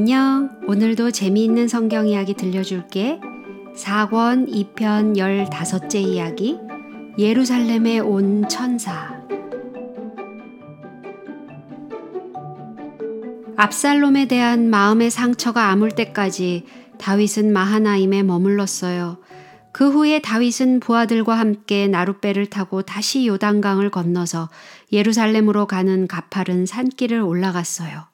안녕. 오늘도 재미있는 성경 이야기 들려줄게. 4권 2편 15째 이야기. 예루살렘에 온 천사. 압살롬에 대한 마음의 상처가 아물 때까지 다윗은 마하나임에 머물렀어요. 그 후에 다윗은 부하들과 함께 나룻배를 타고 다시 요단강을 건너서 예루살렘으로 가는 가파른 산길을 올라갔어요.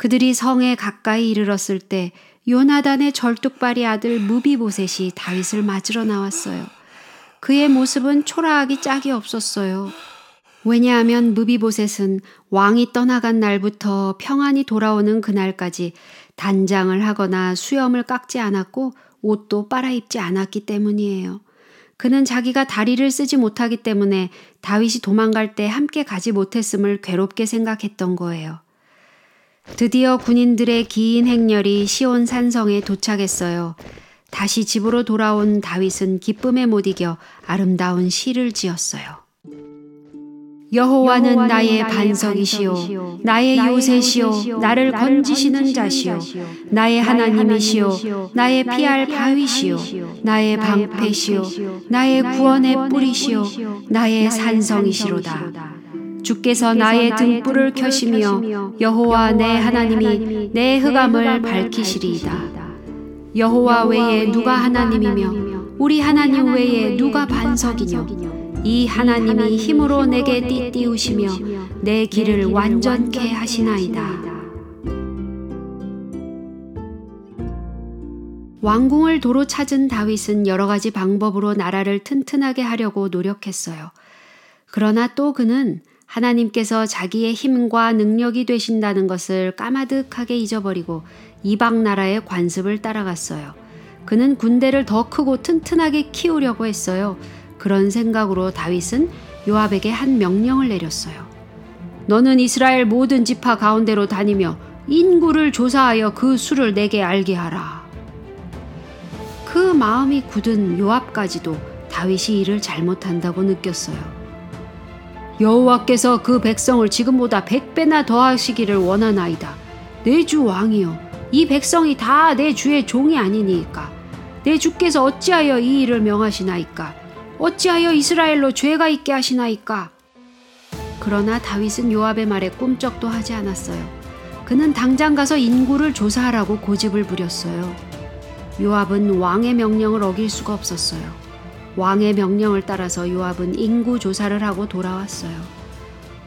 그들이 성에 가까이 이르렀을 때 요나단의 절뚝발이 아들 무비보셋이 다윗을 맞으러 나왔어요. 그의 모습은 초라하기 짝이 없었어요. 왜냐하면 무비보셋은 왕이 떠나간 날부터 평안히 돌아오는 그날까지 단장을 하거나 수염을 깎지 않았고 옷도 빨아입지 않았기 때문이에요. 그는 자기가 다리를 쓰지 못하기 때문에 다윗이 도망갈 때 함께 가지 못했음을 괴롭게 생각했던 거예요. 드디어 군인들의 긴 행렬이 시온 산성에 도착했어요. 다시 집으로 돌아온 다윗은 기쁨에 못 이겨 아름다운 시를 지었어요. 여호와는 나의 반석이시요 나의 요새시요 나를 건지시는 자시요 나의 하나님이시요 나의 피할 바위시요 나의 방패시요 나의 구원의 뿌리시요 나의 산성이시로다 주께서 나의 등불을 켜시며 여호와 내 하나님이 내 흑암을 밝히시리이다. 여호와 외에 누가 하나님이며 우리 하나님 외에 누가 반석이뇨 이 하나님이 힘으로 내게 띠띠우시며 내 길을 완전케 하시나이다. 왕궁을 도로 찾은 다윗은 여러 가지 방법으로 나라를 튼튼하게 하려고 노력했어요. 그러나 또 그는 하나님께서 자기의 힘과 능력이 되신다는 것을 까마득하게 잊어버리고 이방 나라의 관습을 따라갔어요. 그는 군대를 더 크고 튼튼하게 키우려고 했어요. 그런 생각으로 다윗은 요압에게 한 명령을 내렸어요. 너는 이스라엘 모든 지파 가운데로 다니며 인구를 조사하여 그 수를 내게 알게 하라. 그 마음이 굳은 요압까지도 다윗이 이를 잘못한다고 느꼈어요. 여호와께서 그 백성을 지금보다 백배나 더하시기를 원하나이다. 내 주 왕이여, 이 백성이 다 내 주의 종이 아니니까. 내 주께서 어찌하여 이 일을 명하시나이까? 어찌하여 이스라엘로 죄가 있게 하시나이까? 그러나 다윗은 요압의 말에 꿈쩍도 하지 않았어요. 그는 당장 가서 인구를 조사하라고 고집을 부렸어요. 요압은 왕의 명령을 어길 수가 없었어요. 왕의 명령을 따라서 요압은 인구 조사를 하고 돌아왔어요.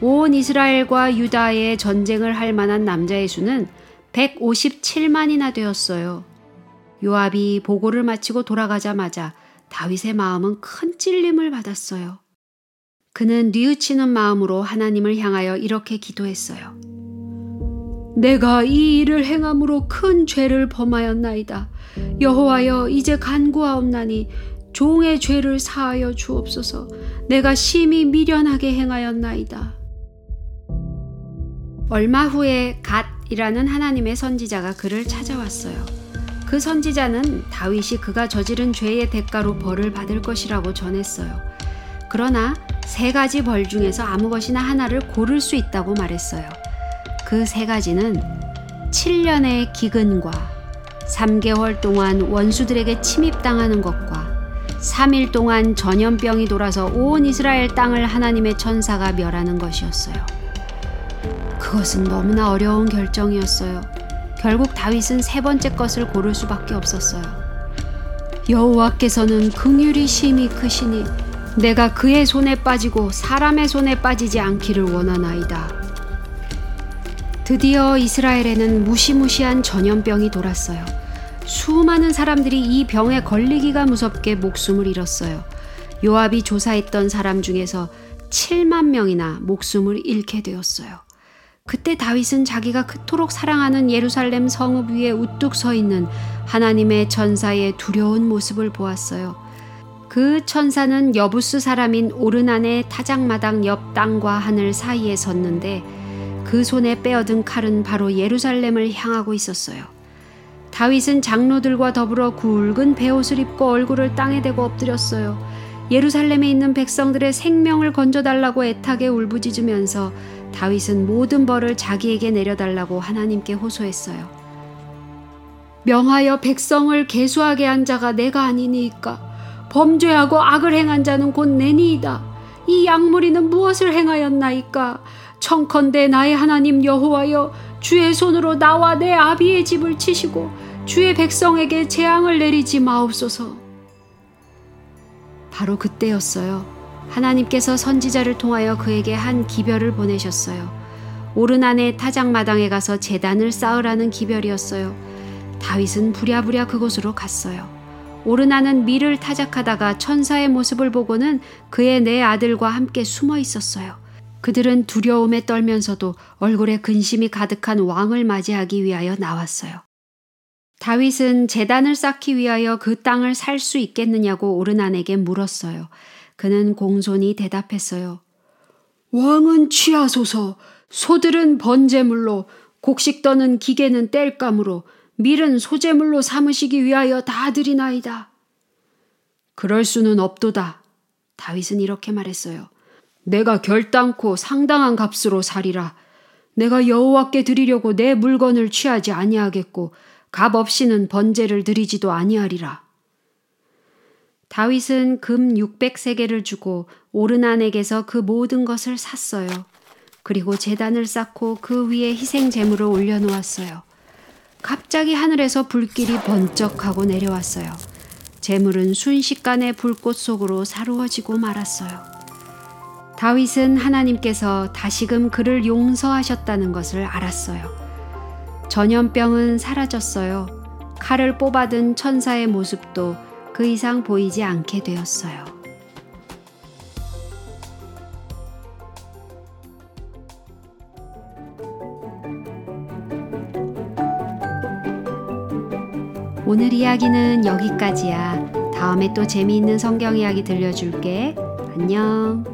온 이스라엘과 유다의 전쟁을 할 만한 남자의 수는 157만이나 되었어요. 요압이 보고를 마치고 돌아가자마자 다윗의 마음은 큰 찔림을 받았어요. 그는 뉘우치는 마음으로 하나님을 향하여 이렇게 기도했어요. 내가 이 일을 행함으로 큰 죄를 범하였나이다. 여호와여 이제 간구하옵나니 종의 죄를 사하여 주옵소서. 내가 심히 미련하게 행하였나이다. 얼마 후에 갓이라는 하나님의 선지자가 그를 찾아왔어요. 그 선지자는 다윗이 그가 저지른 죄의 대가로 벌을 받을 것이라고 전했어요. 그러나 세 가지 벌 중에서 아무 것이나 하나를 고를 수 있다고 말했어요. 그 세 가지는 7년의 기근과 3개월 동안 원수들에게 침입당하는 것과 3일 동안 전염병이 돌아서 온 이스라엘 땅을 하나님의 천사가 멸하는 것이었어요. 그것은 너무나 어려운 결정이었어요. 결국 다윗은 세 번째 것을 고를 수밖에 없었어요. 여호와께서는 긍휼이 심히 크시니 내가 그의 손에 빠지고 사람의 손에 빠지지 않기를 원하나이다. 드디어 이스라엘에는 무시무시한 전염병이 돌았어요. 수많은 사람들이 이 병에 걸리기가 무섭게 목숨을 잃었어요. 요압이 조사했던 사람 중에서 7만 명이나 목숨을 잃게 되었어요. 그때 다윗은 자기가 그토록 사랑하는 예루살렘 성읍 위에 우뚝 서 있는 하나님의 천사의 두려운 모습을 보았어요. 그 천사는 여부스 사람인 오르난의 타작마당 옆 땅과 하늘 사이에 섰는데 그 손에 빼어든 칼은 바로 예루살렘을 향하고 있었어요. 다윗은 장로들과 더불어 굵은 베옷을 입고 얼굴을 땅에 대고 엎드렸어요. 예루살렘에 있는 백성들의 생명을 건져달라고 애타게 울부짖으면서 다윗은 모든 벌을 자기에게 내려달라고 하나님께 호소했어요. 명하여 백성을 계수하게 한 자가 내가 아니니까 범죄하고 악을 행한 자는 곧 내니이다. 이 양무리는 무엇을 행하였나이까? 청컨대 나의 하나님 여호와여 주의 손으로 나와 내 아비의 집을 치시고 주의 백성에게 재앙을 내리지 마옵소서. 바로 그때였어요. 하나님께서 선지자를 통하여 그에게 한 기별을 보내셨어요. 오르난의 타작마당에 가서 재단을 쌓으라는 기별이었어요. 다윗은 부랴부랴 그곳으로 갔어요. 오르나는 밀을 타작하다가 천사의 모습을 보고는 그의 네 아들과 함께 숨어 있었어요. 그들은 두려움에 떨면서도 얼굴에 근심이 가득한 왕을 맞이하기 위하여 나왔어요. 다윗은 재단을 쌓기 위하여 그 땅을 살 수 있겠느냐고 오르난에게 물었어요. 그는 공손히 대답했어요. 왕은 취하소서. 소들은 번제물로, 곡식 떠는 기계는 땔감으로, 밀은 소재물로 삼으시기 위하여 다 드리나이다. 그럴 수는 없도다. 다윗은 이렇게 말했어요. 내가 결단코 상당한 값으로 살이라. 내가 여호와께 드리려고 내 물건을 취하지 아니하겠고 값 없이는 번제를 드리지도 아니하리라. 다윗은 금 600세계를 주고 오르난에게서 그 모든 것을 샀어요. 그리고 재단을 쌓고 그 위에 희생 제물을 올려놓았어요. 갑자기 하늘에서 불길이 번쩍하고 내려왔어요. 재물은 순식간에 불꽃 속으로 사루어지고 말았어요. 다윗은 하나님께서 다시금 그를 용서하셨다는 것을 알았어요. 전염병은 사라졌어요. 칼을 뽑아든 천사의 모습도 그 이상 보이지 않게 되었어요. 오늘 이야기는 여기까지야. 다음에 또 재미있는 성경 이야기 들려줄게. 안녕.